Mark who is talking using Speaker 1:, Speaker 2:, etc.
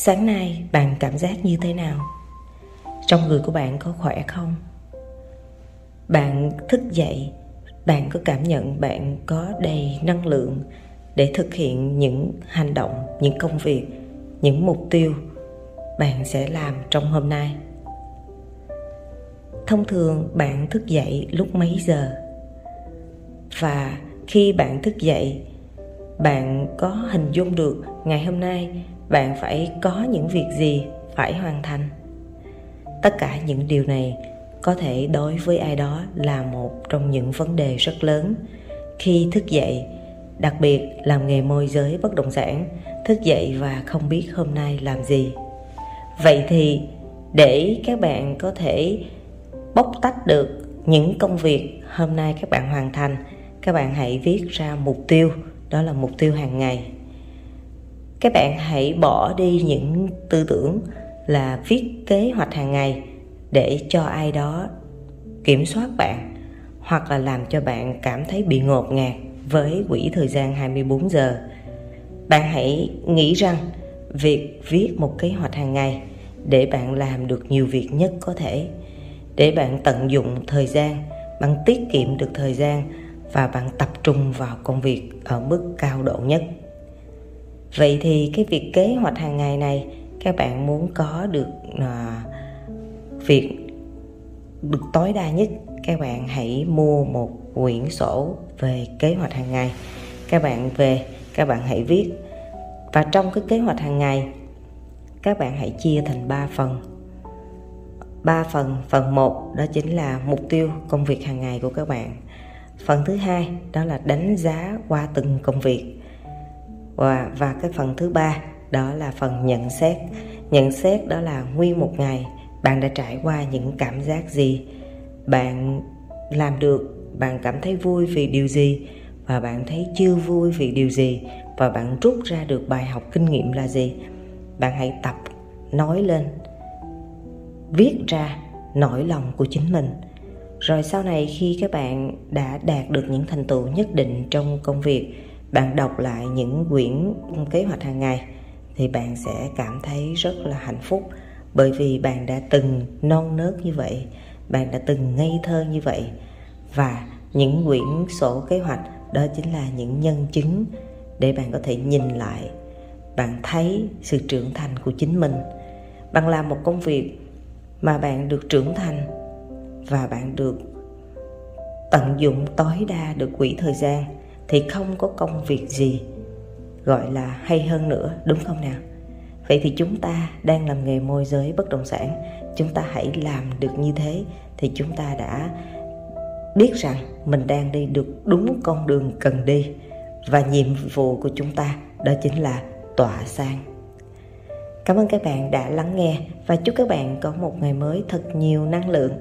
Speaker 1: sáng nay bạn cảm giác như thế nào? Trong người của bạn có khỏe không? Bạn thức dậy, bạn có cảm nhận bạn có đầy năng lượng để thực hiện những hành động, những công việc, những mục tiêu bạn sẽ làm trong hôm nay? Thông thường bạn thức dậy lúc mấy giờ? Và khi bạn thức dậy, bạn có hình dung được ngày hôm nay bạn phải có những việc gì phải hoàn thành. Tất cả những điều này có thể đối với ai đó là một trong những vấn đề rất lớn. Khi thức dậy, đặc biệt làm nghề môi giới bất động sản, thức dậy và không biết hôm nay làm gì. Vậy thì, để các bạn có thể bóc tách được những công việc hôm nay các bạn hoàn thành, các bạn hãy viết ra mục tiêu. Đó là mục tiêu hàng ngày các bạn hãy bỏ đi những tư tưởng là viết kế hoạch hàng ngày để cho ai đó kiểm soát bạn hoặc là làm cho bạn cảm thấy bị ngột ngạt với quỹ thời gian 24 giờ. Bạn hãy nghĩ rằng việc viết một kế hoạch hàng ngày để bạn làm được nhiều việc nhất có thể, để bạn tận dụng thời gian, bạn tiết kiệm được thời gian và bạn tập trung vào công việc ở mức cao độ nhất. Vậy thì cái việc kế hoạch hàng ngày này các bạn muốn có được à, việc được tối đa nhất các bạn hãy mua một quyển sổ về kế hoạch hàng ngày. Các bạn về các bạn hãy viết. Và trong cái kế hoạch hàng ngày các bạn hãy chia thành 3 phần. 3 phần phần 1 đó chính là mục tiêu công việc hàng ngày của các bạn. Phần thứ hai đó là đánh giá qua từng công việc và và cái phần thứ ba, đó là phần nhận xét. Nhận xét đó là nguyên một ngày bạn đã trải qua những cảm giác gì. Bạn làm được, bạn cảm thấy vui vì điều gì? Và bạn thấy chưa vui vì điều gì? Và bạn rút ra được bài học kinh nghiệm là gì? Bạn hãy tập, nói lên, viết ra nỗi lòng của chính mình. Rồi sau này khi các bạn đã đạt được những thành tựu nhất định trong công việc bạn đọc lại những quyển kế hoạch hàng ngày thì bạn sẽ cảm thấy rất là hạnh phúc. Bởi vì bạn đã từng non nớt như vậy, bạn đã từng ngây thơ như vậy. Và những quyển sổ kế hoạch đó chính là những nhân chứng để bạn có thể nhìn lại, bạn thấy sự trưởng thành của chính mình. Bạn làm một công việc mà bạn được trưởng thành và bạn được tận dụng tối đa được quỹ thời gian thì không có công việc gì gọi là hay hơn nữa, đúng không nào? Vậy thì chúng ta đang làm nghề môi giới bất động sản, chúng ta hãy làm được như thế thì chúng ta đã biết rằng mình đang đi được đúng con đường cần đi và nhiệm vụ của chúng ta đó chính là tỏa sáng. Cảm ơn các bạn đã lắng nghe và chúc các bạn có một ngày mới thật nhiều năng lượng.